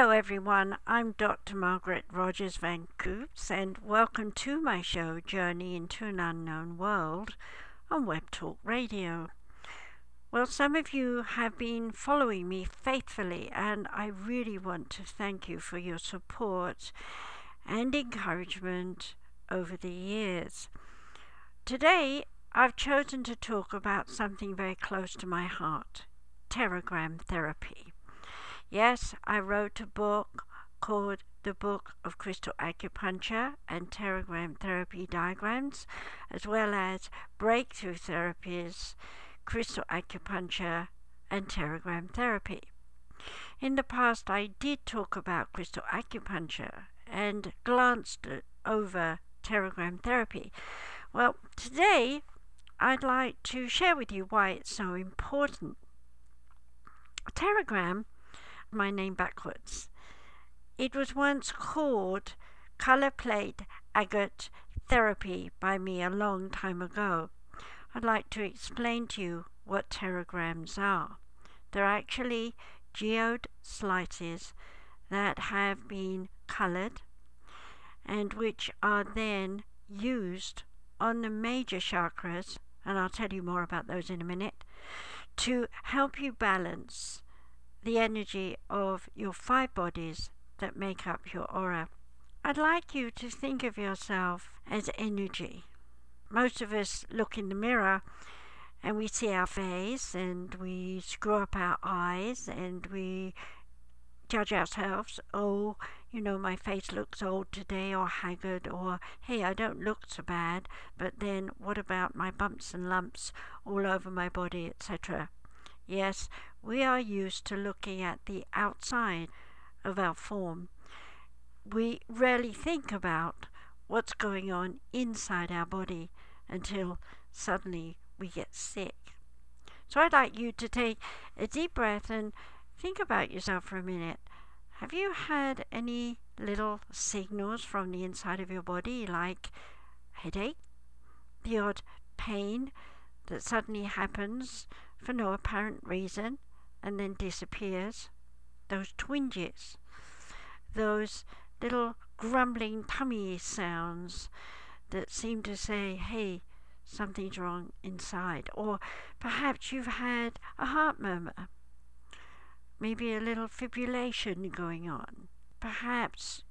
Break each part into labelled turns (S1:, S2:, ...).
S1: Hello, everyone. I'm Dr. Margaret Rogers Van and welcome to my show, Journey into an Unknown World, on Web Talk Radio. Well, some of you have been following me faithfully, and I really want to thank you for your support and encouragement over the years. Today, I've chosen to talk about something very close to my heart pterogram therapy. Yes, I wrote a book called The Book of Crystal Acupuncture and Pterogram Therapy Diagrams, as well as Breakthrough Therapies, Crystal Acupuncture, and Pterogram Therapy. In the past, I did talk about crystal acupuncture and glanced over pterogram therapy. Well, today I'd like to share with you why it's so important. Pterogram, my name backwards. It was once called color plate agate therapy by me a long time ago. I'd like to explain to you what pterograms are. They're actually geode slices that have been colored and which are then used on the major chakras and I'll tell you more about those in a minute, to help you balance the energy of your five bodies that make up your aura. I'd like you to think of yourself as energy. Most of us look in the mirror and we see our face and we screw up our eyes and we judge ourselves. Oh, you know, my face looks old today or haggard, or hey, I don't look so bad, but then what about my bumps and lumps all over my body, etc. Yes, we are used to looking at the outside of our form. We rarely think about what's going on inside our body until suddenly we get sick. So I'd like you to take a deep breath and think about yourself for a minute. Have you had any little signals from the inside of your body like headache, the odd pain that suddenly happens for no apparent reason and then disappears, those twinges, those little grumbling tummy sounds that seem to say, hey, something's wrong inside. Or perhaps you've had a heart murmur maybe a little fibrillation going on. Perhaps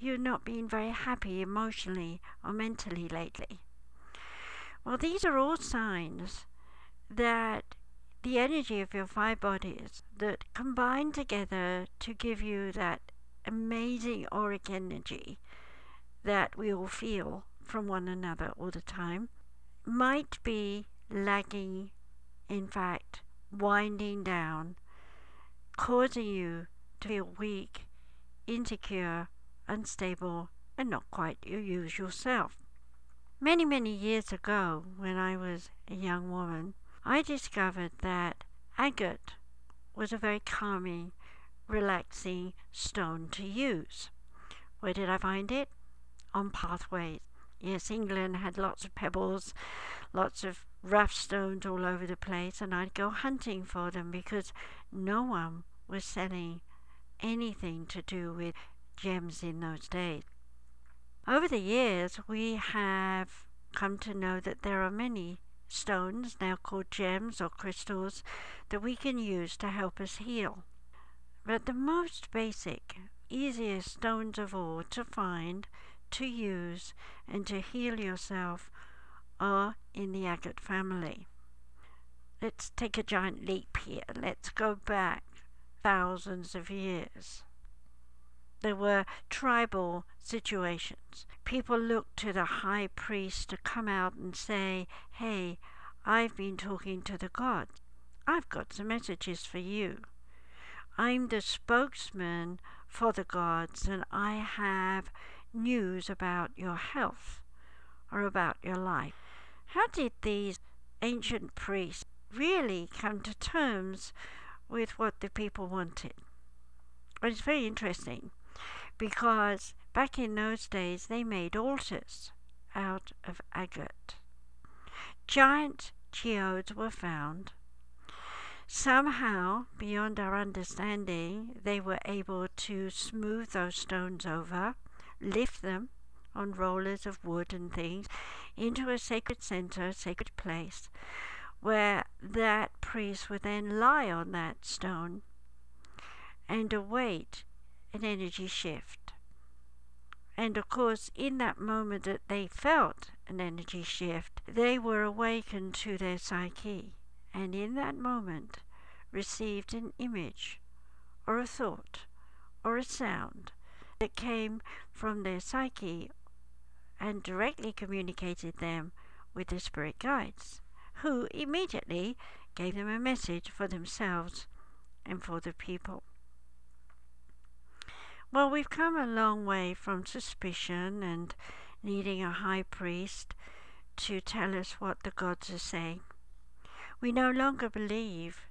S1: you've not been very happy emotionally or mentally lately. Well, these are all signs that the energy of your five bodies that combine together to give you that amazing auric energy that we all feel from one another all the time might be lagging, in fact, winding down causing you to feel weak, insecure, unstable, and not quite your usual self. Many, many years ago, when I was a young woman, I discovered that agate was a very calming, relaxing stone to use. Where did I find it? On pathways. Yes, England had lots of pebbles, lots of rough stones all over the place, and I'd go hunting for them because no one was selling anything to do with gems in those days. Over the years, we have come to know that there are many stones, now called gems or crystals, that we can use to help us heal. But the most basic, easiest stones of all to find, to use, and to heal yourself are in the agate family. Let's take a giant leap here. Let's go back thousands of years. There were tribal situations. People looked to the high priest to come out and say, Hey, I've been talking to the gods. I've got some messages for you. I'm the spokesman for the gods, and I have news about your health or about your life. How did these ancient priests really come to terms with what the people wanted? It's very interesting because back in those days they made altars out of agate. Giant geodes were found Somehow, beyond our understanding, they were able to smooth those stones over, lift them on rollers of wood and things into a sacred center, a sacred place, where that priest would then lie on that stone and await an energy shift. And of course, in that moment that they felt an energy shift, they were awakened to their psyche, and in that moment received an image, or a thought, or a sound that came from their psyche and directly communicated them with the spirit guides, who immediately gave them a message for themselves and for the people. Well, we've come a long way from suspicion and needing a high priest to tell us what the gods are saying. We no longer believe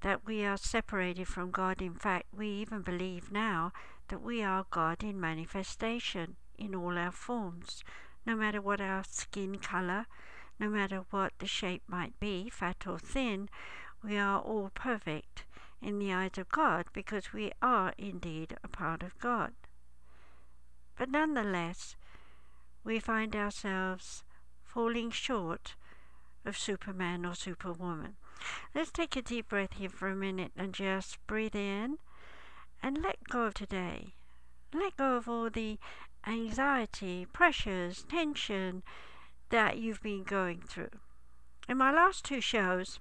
S1: that we are separated from God. In fact, we even believe now that we are God in manifestation in all our forms, no matter what our skin color, no matter what the shape might be, fat or thin, we are all perfect in the eyes of God because we are indeed a part of God. But nonetheless, we find ourselves falling short of Superman or Superwoman. Let's take a deep breath here for a minute and just breathe in and let go of today. Let go of all the anxiety, pressures, tension that you've been going through. In my last two shows,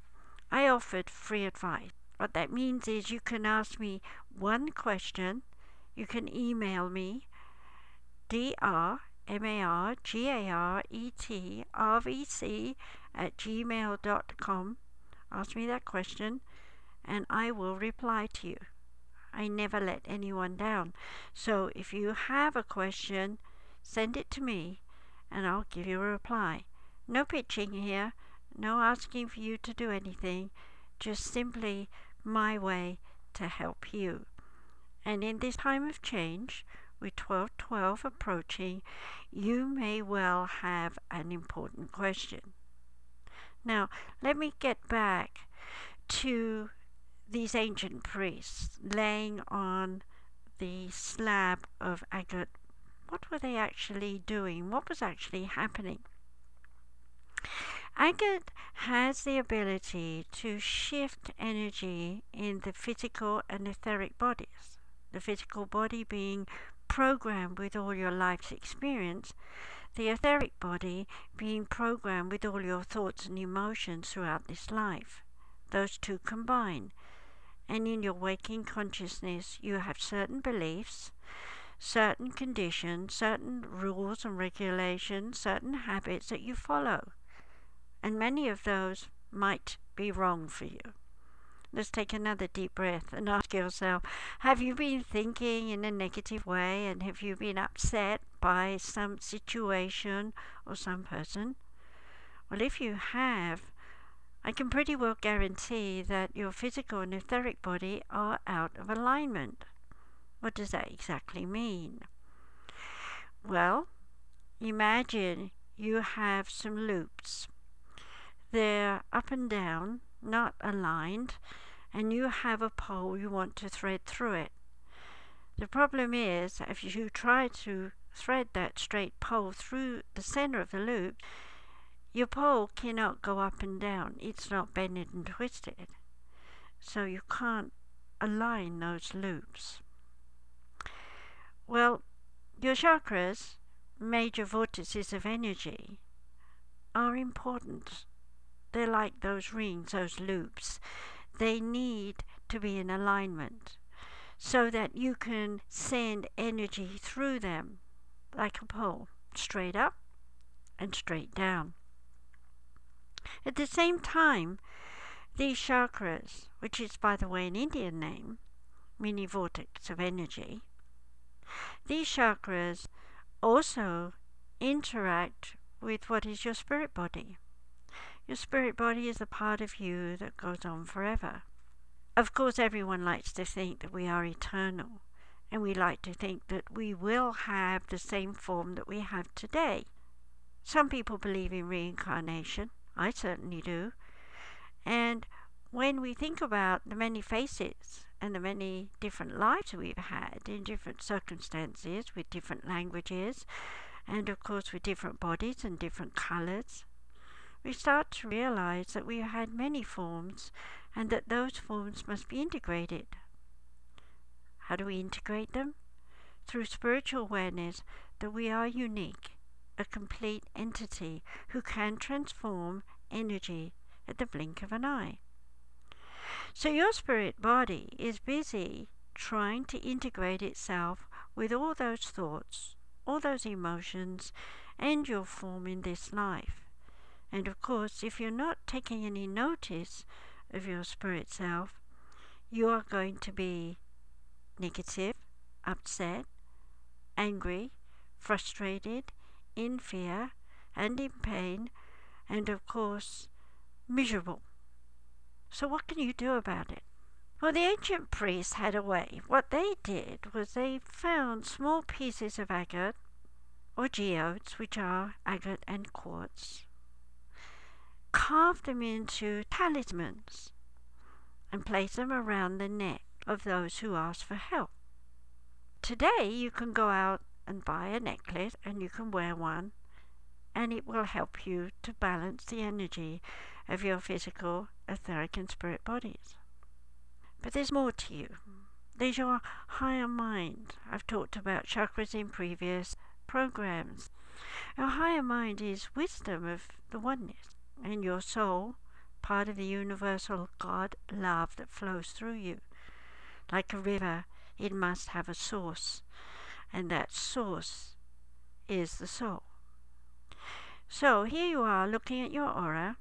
S1: I offered free advice. What that means is you can ask me one question. You can email me d-r-m-a-r-g-a-r-e-t-r-v-c at gmail.com. Ask me that question and I will reply to you. I never let anyone down. So if you have a question, send it to me and I'll give you a reply. No pitching here, no asking for you to do anything, just simply my way to help you. And in this time of change, with 1212 approaching, you may well have an important question. Now, let me get back to these ancient priests laying on the slab of agate. What were they actually doing? What was actually happening? Agate has the ability to shift energy in the physical and etheric bodies. The physical body being programmed with all your life's experience, the etheric body being programmed with all your thoughts and emotions throughout this life. Those two combine. And in your waking consciousness, you have certain beliefs, certain conditions, certain rules and regulations, certain habits that you follow and many of those might be wrong for you. Let's take another deep breath and ask yourself Have you been thinking in a negative way and have you been upset by some situation or some person? Well, if you have, I can pretty well guarantee that your physical and etheric body are out of alignment. What does that exactly mean? Well, imagine you have some loops they're up and down, not aligned, and you have a pole you want to thread through it. The problem is, if you try to thread that straight pole through the center of the loop, your pole cannot go up and down. It's not bended and twisted. So you can't align those loops. Well, your chakras, major vortices of energy, are important they're like those rings, those loops. They need to be in alignment so that you can send energy through them like a pole, straight up and straight down. At the same time, these chakras, which is by the way an Indian name, mini vortex of energy, these chakras also interact with what is your spirit body. Your spirit body is a part of you that goes on forever. Of course, everyone likes to think that we are eternal, and we like to think that we will have the same form that we have today. Some people believe in reincarnation. I certainly do. And when we think about the many faces and the many different lives we've had in different circumstances with different languages and of course with different bodies and different colors, we start to realize that we had many forms and that those forms must be integrated. How do we integrate them? Through spiritual awareness that we are unique, a complete entity who can transform energy at the blink of an eye. So your spirit body is busy trying to integrate itself with all those thoughts, all those emotions, and your form in this life. And of course, if you're not taking any notice of your spirit self, you are going to be negative, upset, angry, frustrated, in fear, and in pain, and of course, miserable. So, what can you do about it? Well, the ancient priests had a way. What they did was they found small pieces of agate or geodes, which are agate and quartz, carved them into talismans, and place them around the neck of those who ask for help. Today, you can go out and buy a necklace and you can wear one, and it will help you to balance the energy of your physical, etheric, and spirit bodies. But there's more to you. There's your higher mind. I've talked about chakras in previous programs. Your higher mind is wisdom of the oneness, and your soul, part of the universal God love that flows through you. Like a river, it must have a source, and that source is the soul. So here you are looking at your aura,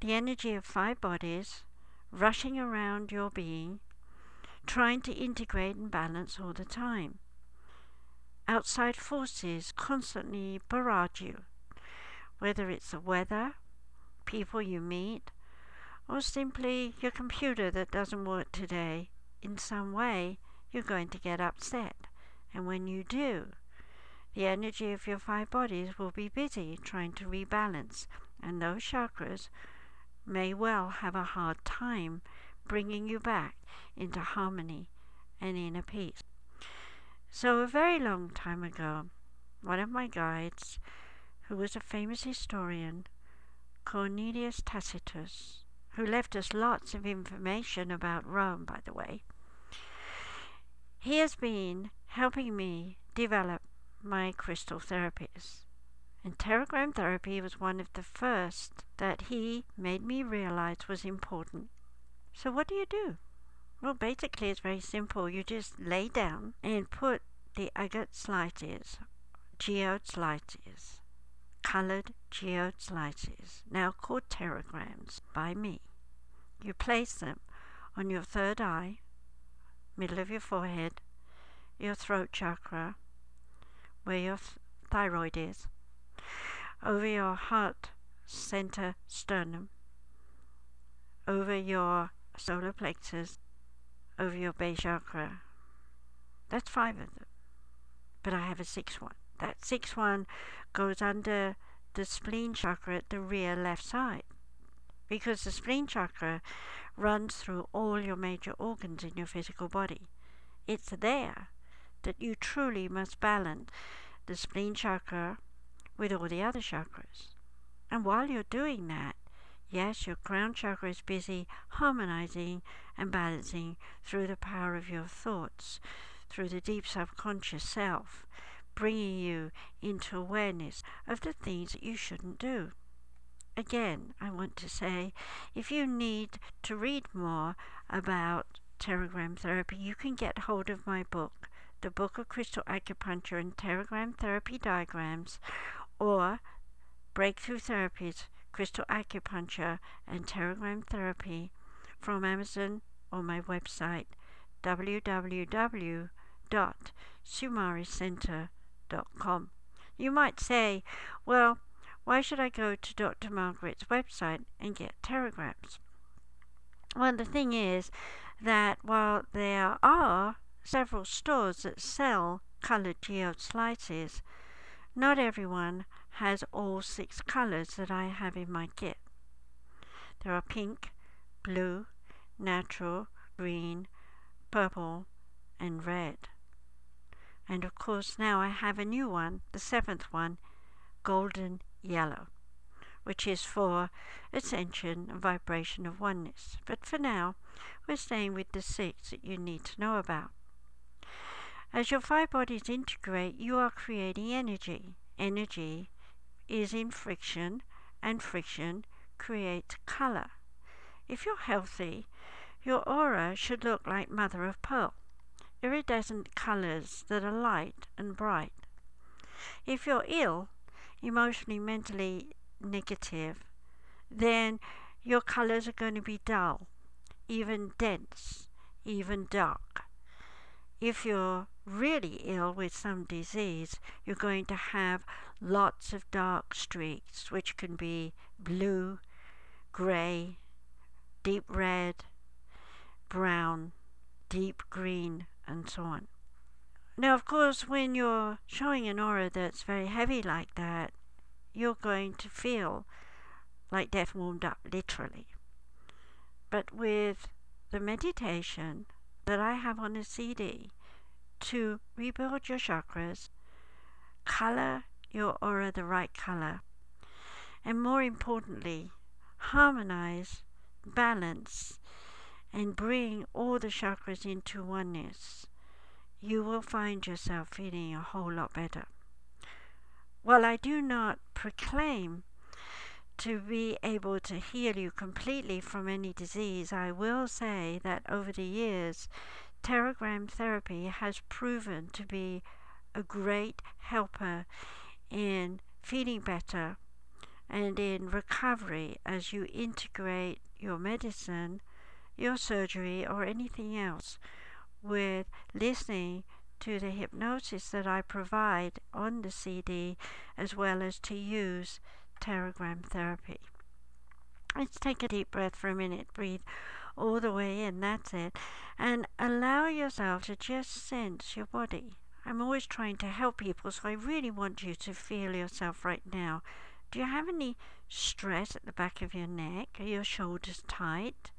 S1: the energy of five bodies rushing around your being, trying to integrate and balance all the time. Outside forces constantly barrage you, whether it's the weather, people you meet, or simply your computer that doesn't work today. In some way, you're going to get upset. And when you do, the energy of your five bodies will be busy trying to rebalance, and those chakras may well have a hard time bringing you back into harmony and inner peace. So, a very long time ago, one of my guides, who was a famous historian, Cornelius Tacitus, who left us lots of information about Rome, by the way, he has been helping me develop my crystal therapies. And pterogram therapy was one of the first that he made me realize was important. So, what do you do? Well, basically, it's very simple. You just lay down and put the agate slices, geode slices, colored geode slices, now called pterograms by me. You place them on your third eye, middle of your forehead, your throat chakra, where your th- thyroid is, over your heart center sternum, over your solar plexus, over your base chakra. That's five of them. But I have a sixth one. That sixth one goes under the spleen chakra at the rear left side. Because the spleen chakra runs through all your major organs in your physical body. It's there that you truly must balance the spleen chakra with all the other chakras. And while you're doing that, yes, your crown chakra is busy harmonizing and balancing through the power of your thoughts, through the deep subconscious self, bringing you into awareness of the things that you shouldn't do. Again, I want to say if you need to read more about pterogram therapy, you can get hold of my book, The Book of Crystal Acupuncture and Pterogram Therapy Diagrams, or Breakthrough Therapies, Crystal Acupuncture, and Pterogram Therapy from Amazon or my website www.sumaricenter.com. You might say, well, why should I go to Dr. Margaret's website and get pterograms? Well, the thing is that while there are several stores that sell colored geode slices, not everyone has all six colors that I have in my kit. There are pink, blue, natural, green, purple, and red. And of course, now I have a new one, the seventh one, golden yellow, which is for ascension and vibration of oneness. But for now, we're staying with the six that you need to know about. As your five bodies integrate, you are creating energy. Energy is in friction, and friction creates color. If you're healthy, your aura should look like mother of pearl, iridescent colors that are light and bright. If you're ill, emotionally, mentally negative, then your colors are going to be dull, even dense, even dark. If you're really ill with some disease, you're going to have lots of dark streaks, which can be blue, grey, deep red, brown, deep green, and so on. Now, of course, when you're showing an aura that's very heavy like that, you're going to feel like death warmed up, literally. But with the meditation that I have on a CD to rebuild your chakras, color your aura the right color, and more importantly, harmonize, balance, and bring all the chakras into oneness, you will find yourself feeling a whole lot better. While I do not proclaim to be able to heal you completely from any disease, I will say that over the years, pteragram therapy has proven to be a great helper in feeling better and in recovery as you integrate your medicine, your surgery, or anything else with listening to the hypnosis that I provide on the CD as well as to use pteragram therapy. Let's take a deep breath for a minute. Breathe all the way in, that's it. And allow yourself to just sense your body. I'm always trying to help people, so I really want you to feel yourself right now. Do you have any stress at the back of your neck? Are your shoulders tight?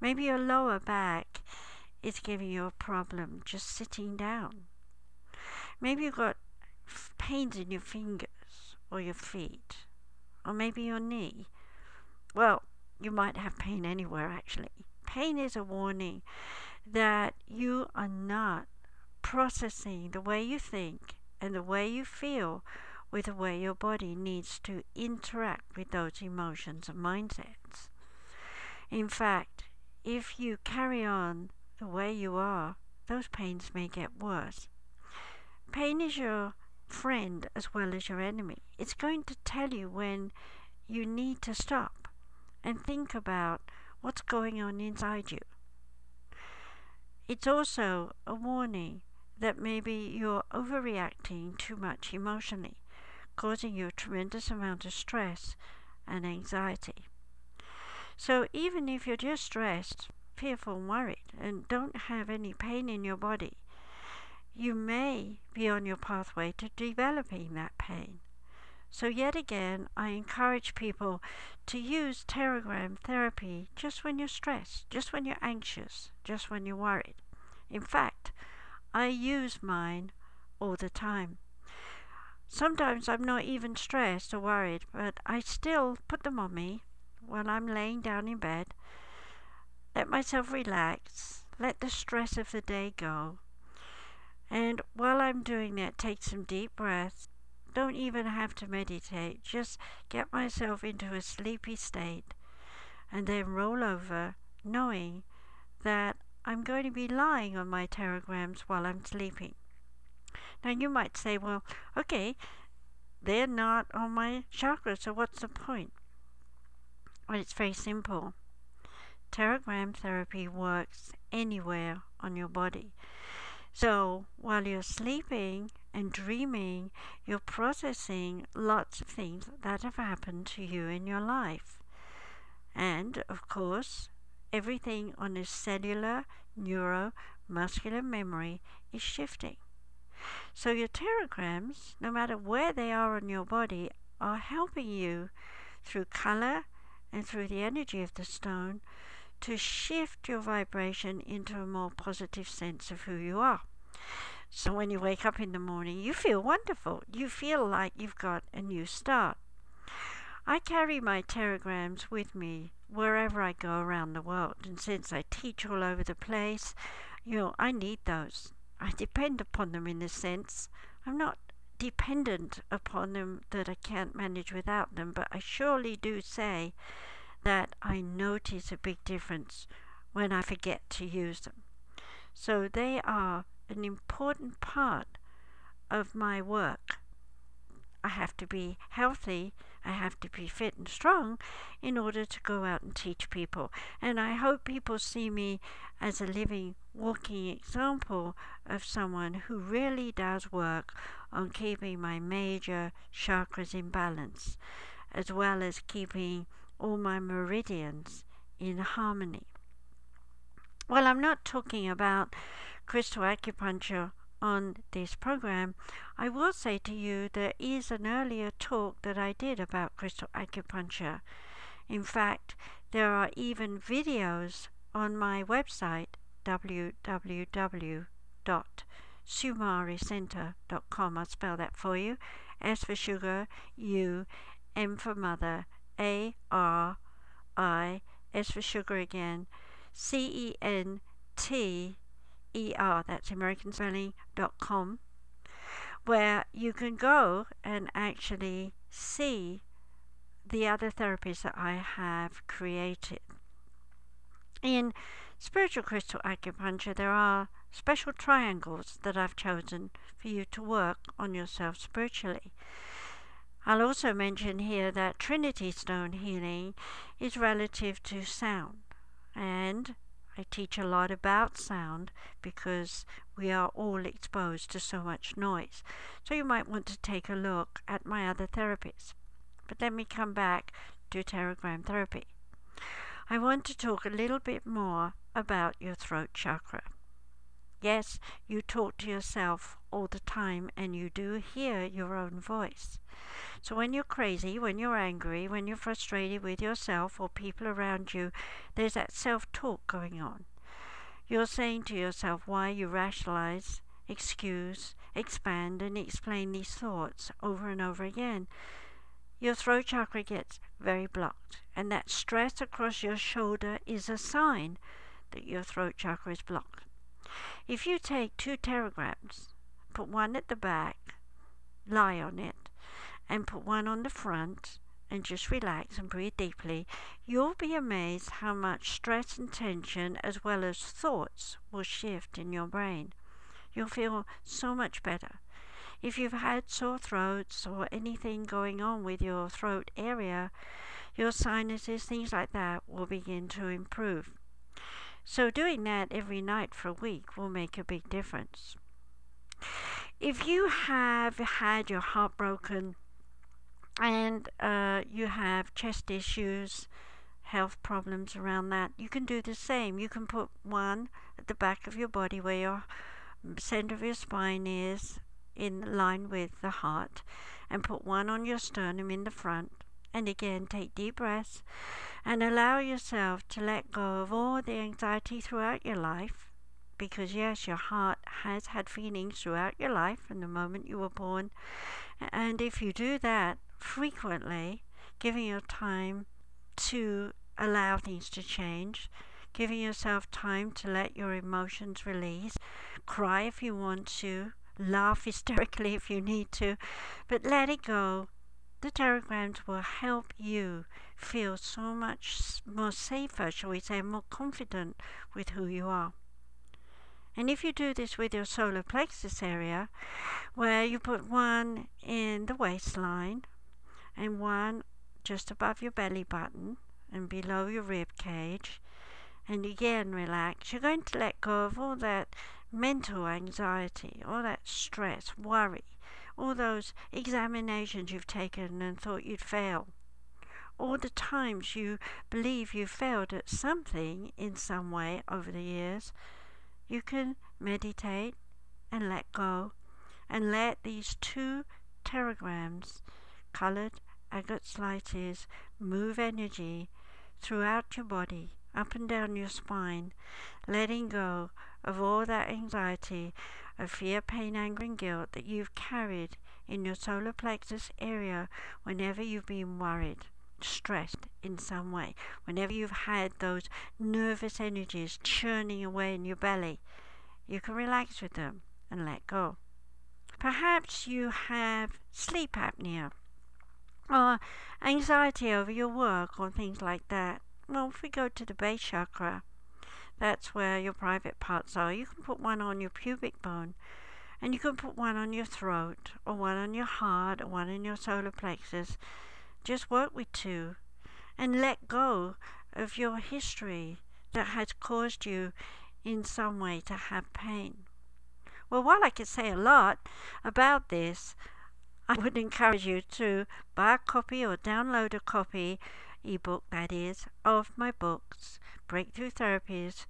S1: Maybe your lower back is giving you a problem just sitting down. Maybe you've got pains in your fingers or your feet, or maybe your knee. Well, you might have pain anywhere actually. Pain is a warning that you are not processing the way you think and the way you feel with the way your body needs to interact with those emotions and mindsets. In fact, if you carry on the way you are, those pains may get worse. Pain is your friend as well as your enemy. It's going to tell you when you need to stop and think about what's going on inside you. It's also a warning that maybe you're overreacting too much emotionally, causing you a tremendous amount of stress and anxiety. So even if you're just stressed, fearful, worried, and don't have any pain in your body, you may be on your pathway to developing that pain. So, yet again, I encourage people to use pteragram therapy just when you're stressed, just when you're anxious, just when you're worried. In fact, I use mine all the time. Sometimes I'm not even stressed or worried, but I still put them on me when I'm laying down in bed, let myself relax, let the stress of the day go, and while I'm doing that, take some deep breaths. Don't even have to meditate. Just get myself into a sleepy state and then roll over, knowing that I'm going to be lying on my pteragrams while I'm sleeping. Now, you might say, well, okay, they're not on my chakra, so what's the point? Well, it's very simple. Pteragram therapy works anywhere on your body. So while you're sleeping and dreaming, you're processing lots of things that have happened to you in your life. And of course, everything on a cellular, neuromuscular memory is shifting. So your pteragrams, no matter where they are on your body, are helping you through color and through the energy of the stone to shift your vibration into a more positive sense of who you are. So when you wake up in the morning, you feel wonderful. You feel like you've got a new start. I carry my teragrams with me wherever I go around the world, and since I teach all over the place, you know, I need those. I depend upon them in a sense. I'm not dependent upon them that I can't manage without them, but I surely do say that I notice a big difference when I forget to use them. So they are an important part of my work. I have to be healthy, I have to be fit and strong in order to go out and teach people. And I hope people see me as a living, walking example of someone who really does work on keeping my major chakras in balance, as well as keeping all my meridians in harmony. Well, I'm not talking about crystal acupuncture on this program, I will say to you there is an earlier talk that I did about crystal acupuncture. In fact, there are even videos on my website www.sumaricenter.com. I'll spell that for you. S for sugar, U, M for mother, A R I, S for sugar again, C E N T ER, that's AmericanSpelling.com, where you can go and actually see the other therapies that I have created. In spiritual crystal acupuncture, there are special triangles that I've chosen for you to work on yourself spiritually. I'll also mention here that Trinity Stone healing is relative to sound and I teach a lot about sound because we are all exposed to so much noise. So you might want to take a look at my other therapies. But let me come back to teragram therapy. I want to talk a little bit more about your throat chakra. Yes, you talk to yourself all the time and you do hear your own voice. So when you're crazy, when you're angry, when you're frustrated with yourself or people around you, there's that self talk going on. You're saying to yourself why you rationalize, excuse, expand, and explain these thoughts over and over again. Your throat chakra gets very blocked, and that stress across your shoulder is a sign that your throat chakra is blocked. If you take two teragrams, put one at the back, lie on it, and put one on the front and just relax and breathe deeply, you'll be amazed how much stress and tension, as well as thoughts, will shift in your brain. You'll feel so much better. If you've had sore throats or anything going on with your throat area, your sinuses, things like that, will begin to improve. So, doing that every night for a week will make a big difference. If you have had your heart broken and uh, you have chest issues, health problems around that, you can do the same. You can put one at the back of your body where your center of your spine is in line with the heart, and put one on your sternum in the front. And again, take deep breaths and allow yourself to let go of all the anxiety throughout your life. Because, yes, your heart has had feelings throughout your life from the moment you were born. And if you do that, frequently, giving your time to allow things to change, giving yourself time to let your emotions release, cry if you want to, laugh hysterically if you need to, but let it go. The teragrams will help you feel so much more safer, shall we say, more confident with who you are. And if you do this with your solar plexus area, where you put one in the waistline, and one just above your belly button and below your rib cage. And again, relax. You're going to let go of all that mental anxiety, all that stress, worry, all those examinations you've taken and thought you'd fail. All the times you believe you failed at something in some way over the years, you can meditate and let go and let these two teragrams colored agate slices move energy throughout your body, up and down your spine, letting go of all that anxiety of fear, pain, anger, and guilt that you've carried in your solar plexus area whenever you've been worried, stressed in some way, whenever you've had those nervous energies churning away in your belly. You can relax with them and let go. Perhaps you have sleep apnea or anxiety over your work or things like that. Well, if we go to the base chakra, that's where your private parts are. You can put one on your pubic bone, and you can put one on your throat, or one on your heart, or one in your solar plexus. Just work with two and let go of your history that has caused you in some way to have pain. Well, while I could say a lot about this, I would encourage you to buy a copy or download a copy ebook that is of my books breakthrough therapies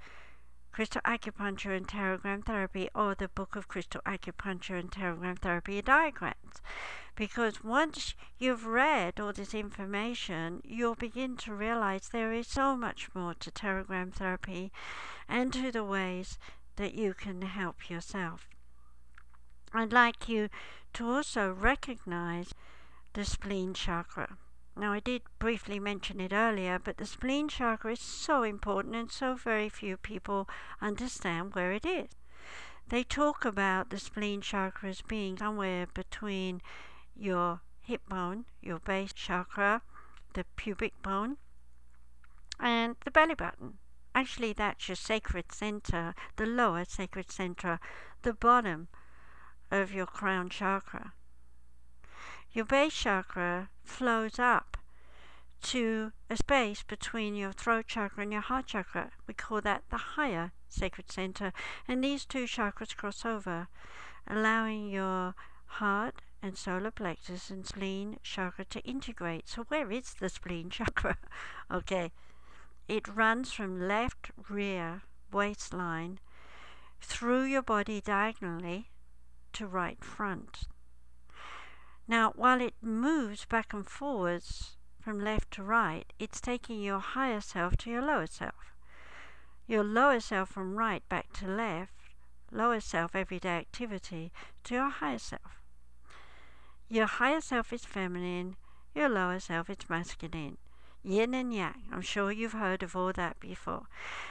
S1: crystal acupuncture and pterogram therapy or the book of crystal acupuncture and pterogram therapy diagrams. Because once you've read all this information you'll begin to realize there is so much more to pterogram therapy and to the ways that you can help yourself. I'd like you to also recognize the spleen chakra now, I did briefly mention it earlier, but the spleen chakra is so important and so very few people understand where it is. They talk about the spleen chakra as being somewhere between your hip bone, your base chakra, the pubic bone, and the belly button. Actually, that's your sacred center, the lower sacred center, the bottom of your crown chakra. Your base chakra flows up to a space between your throat chakra and your heart chakra. We call that the higher sacred center. And these two chakras cross over, allowing your heart and solar plexus and spleen chakra to integrate. So, where is the spleen chakra? okay, it runs from left rear waistline through your body diagonally to right front. Now, while it moves back and forwards from left to right, it's taking your higher self to your lower self. Your lower self from right back to left, lower self everyday activity, to your higher self. Your higher self is feminine, your lower self is masculine. Yin and yang. I'm sure you've heard of all that before.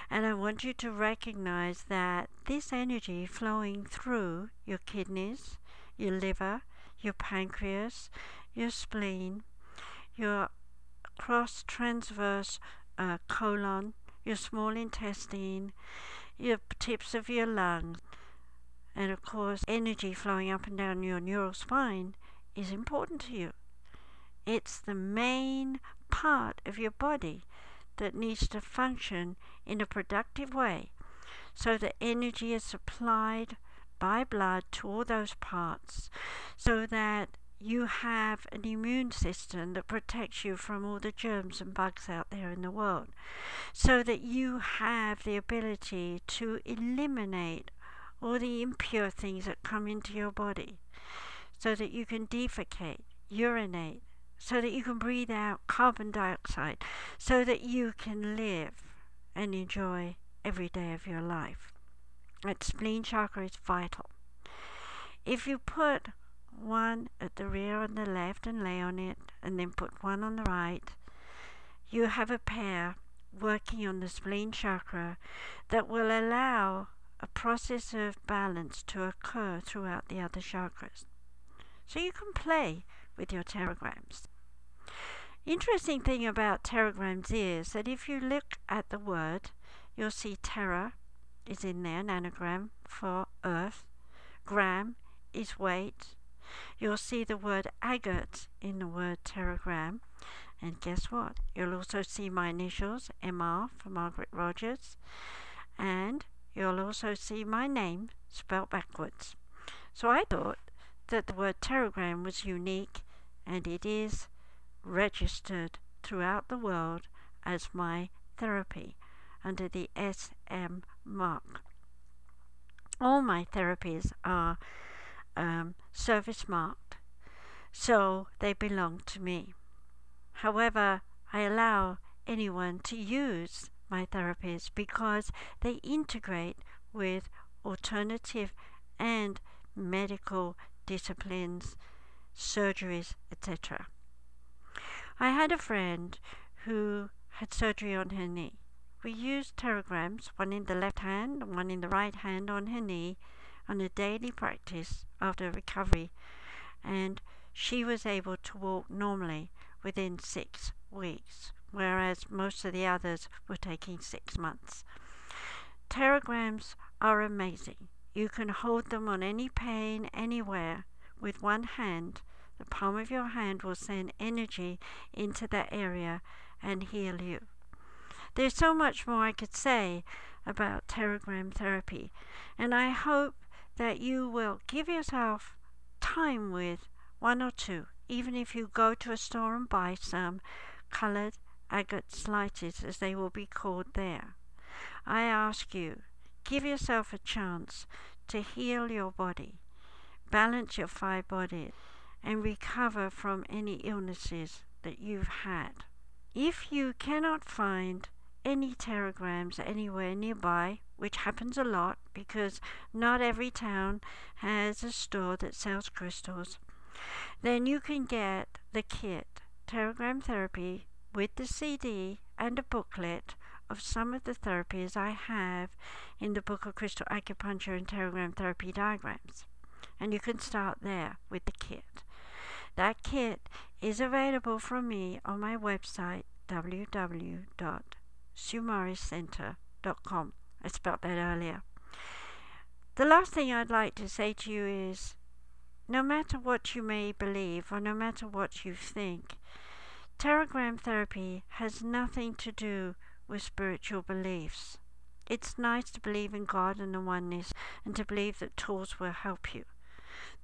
S1: And I want you to recognize that this energy flowing through your kidneys, your liver, your pancreas, your spleen, your cross transverse uh, colon, your small intestine, your tips of your lungs, and of course, energy flowing up and down your neural spine is important to you. It's the main part of your body that needs to function in a productive way so that energy is supplied by blood to all those parts so that you have an immune system that protects you from all the germs and bugs out there in the world, so that you have the ability to eliminate all the impure things that come into your body, so that you can defecate, urinate, so that you can breathe out carbon dioxide, so that you can live and enjoy every day of your life. That spleen chakra is vital. If you put one at the rear on the left and lay on it, and then put one on the right, you have a pair working on the spleen chakra that will allow a process of balance to occur throughout the other chakras. So you can play with your pterograms. Interesting thing about pterograms is that if you look at the word, you'll see terra is in there, nanogram for earth, gram is weight. You'll see the word agate in the word pterogram. And guess what? You'll also see my initials, MR for Margaret Rogers. And you'll also see my name spelled backwards. So I thought that the word pterogram was unique and it is registered throughout the world as my therapy under the SM mark. All my therapies are um, service marked, so they belong to me. However, I allow anyone to use my therapies because they integrate with alternative and medical disciplines, surgeries, etc. I had a friend who had surgery on her knee. We used pterograms, one in the left hand one in the right hand on her knee, on a daily practice after recovery, and she was able to walk normally within six weeks, whereas most of the others were taking six months. Pterograms are amazing. You can hold them on any pain anywhere with one hand. The palm of your hand will send energy into that area and heal you. There's so much more I could say about pterogram therapy, and I hope that you will give yourself time with one or two, even if you go to a store and buy some colored agate slices, as they will be called there. I ask you, give yourself a chance to heal your body, balance your five bodies, and recover from any illnesses that you've had. If you cannot find any pterograms anywhere nearby, which happens a lot because not every town has a store that sells crystals, then you can get the kit, Pterogram Therapy, with the CD and a booklet of some of the therapies I have in the Book of Crystal Acupuncture and Pterogram Therapy Diagrams. And you can start there with the kit. That kit is available from me on my website www.sumariscenter.com. I spelled that earlier. The last thing I'd like to say to you is no matter what you may believe or no matter what you think, pterogram therapy has nothing to do with spiritual beliefs. It's nice to believe in God and the oneness and to believe that tools will help you.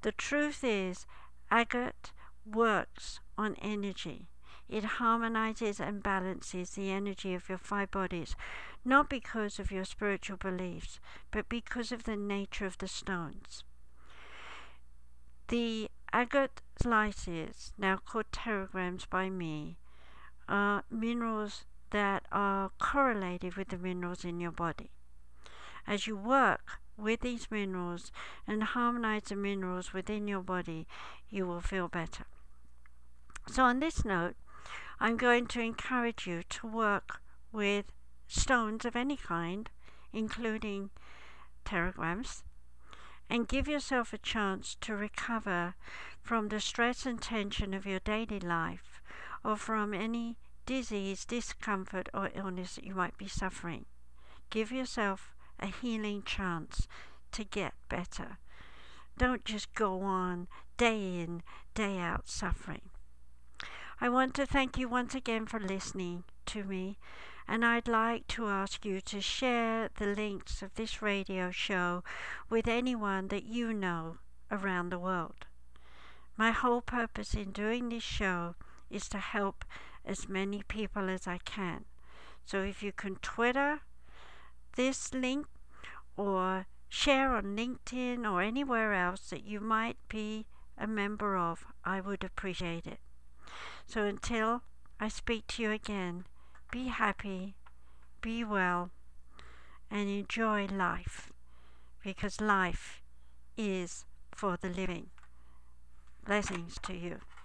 S1: The truth is, agate works on energy. It harmonizes and balances the energy of your five bodies, not because of your spiritual beliefs, but because of the nature of the stones. The agate slices, now called pterograms by me, are minerals that are correlated with the minerals in your body. As you work with these minerals and harmonize the minerals within your body, you will feel better. So, on this note, I'm going to encourage you to work with stones of any kind, including pterograms, and give yourself a chance to recover from the stress and tension of your daily life or from any disease, discomfort, or illness that you might be suffering. Give yourself a healing chance to get better. Don't just go on day in, day out suffering. I want to thank you once again for listening to me, and I'd like to ask you to share the links of this radio show with anyone that you know around the world. My whole purpose in doing this show is to help as many people as I can. So if you can Twitter this link or share on LinkedIn or anywhere else that you might be a member of, I would appreciate it. So until I speak to you again, be happy, be well, and enjoy life because life is for the living. Blessings to you.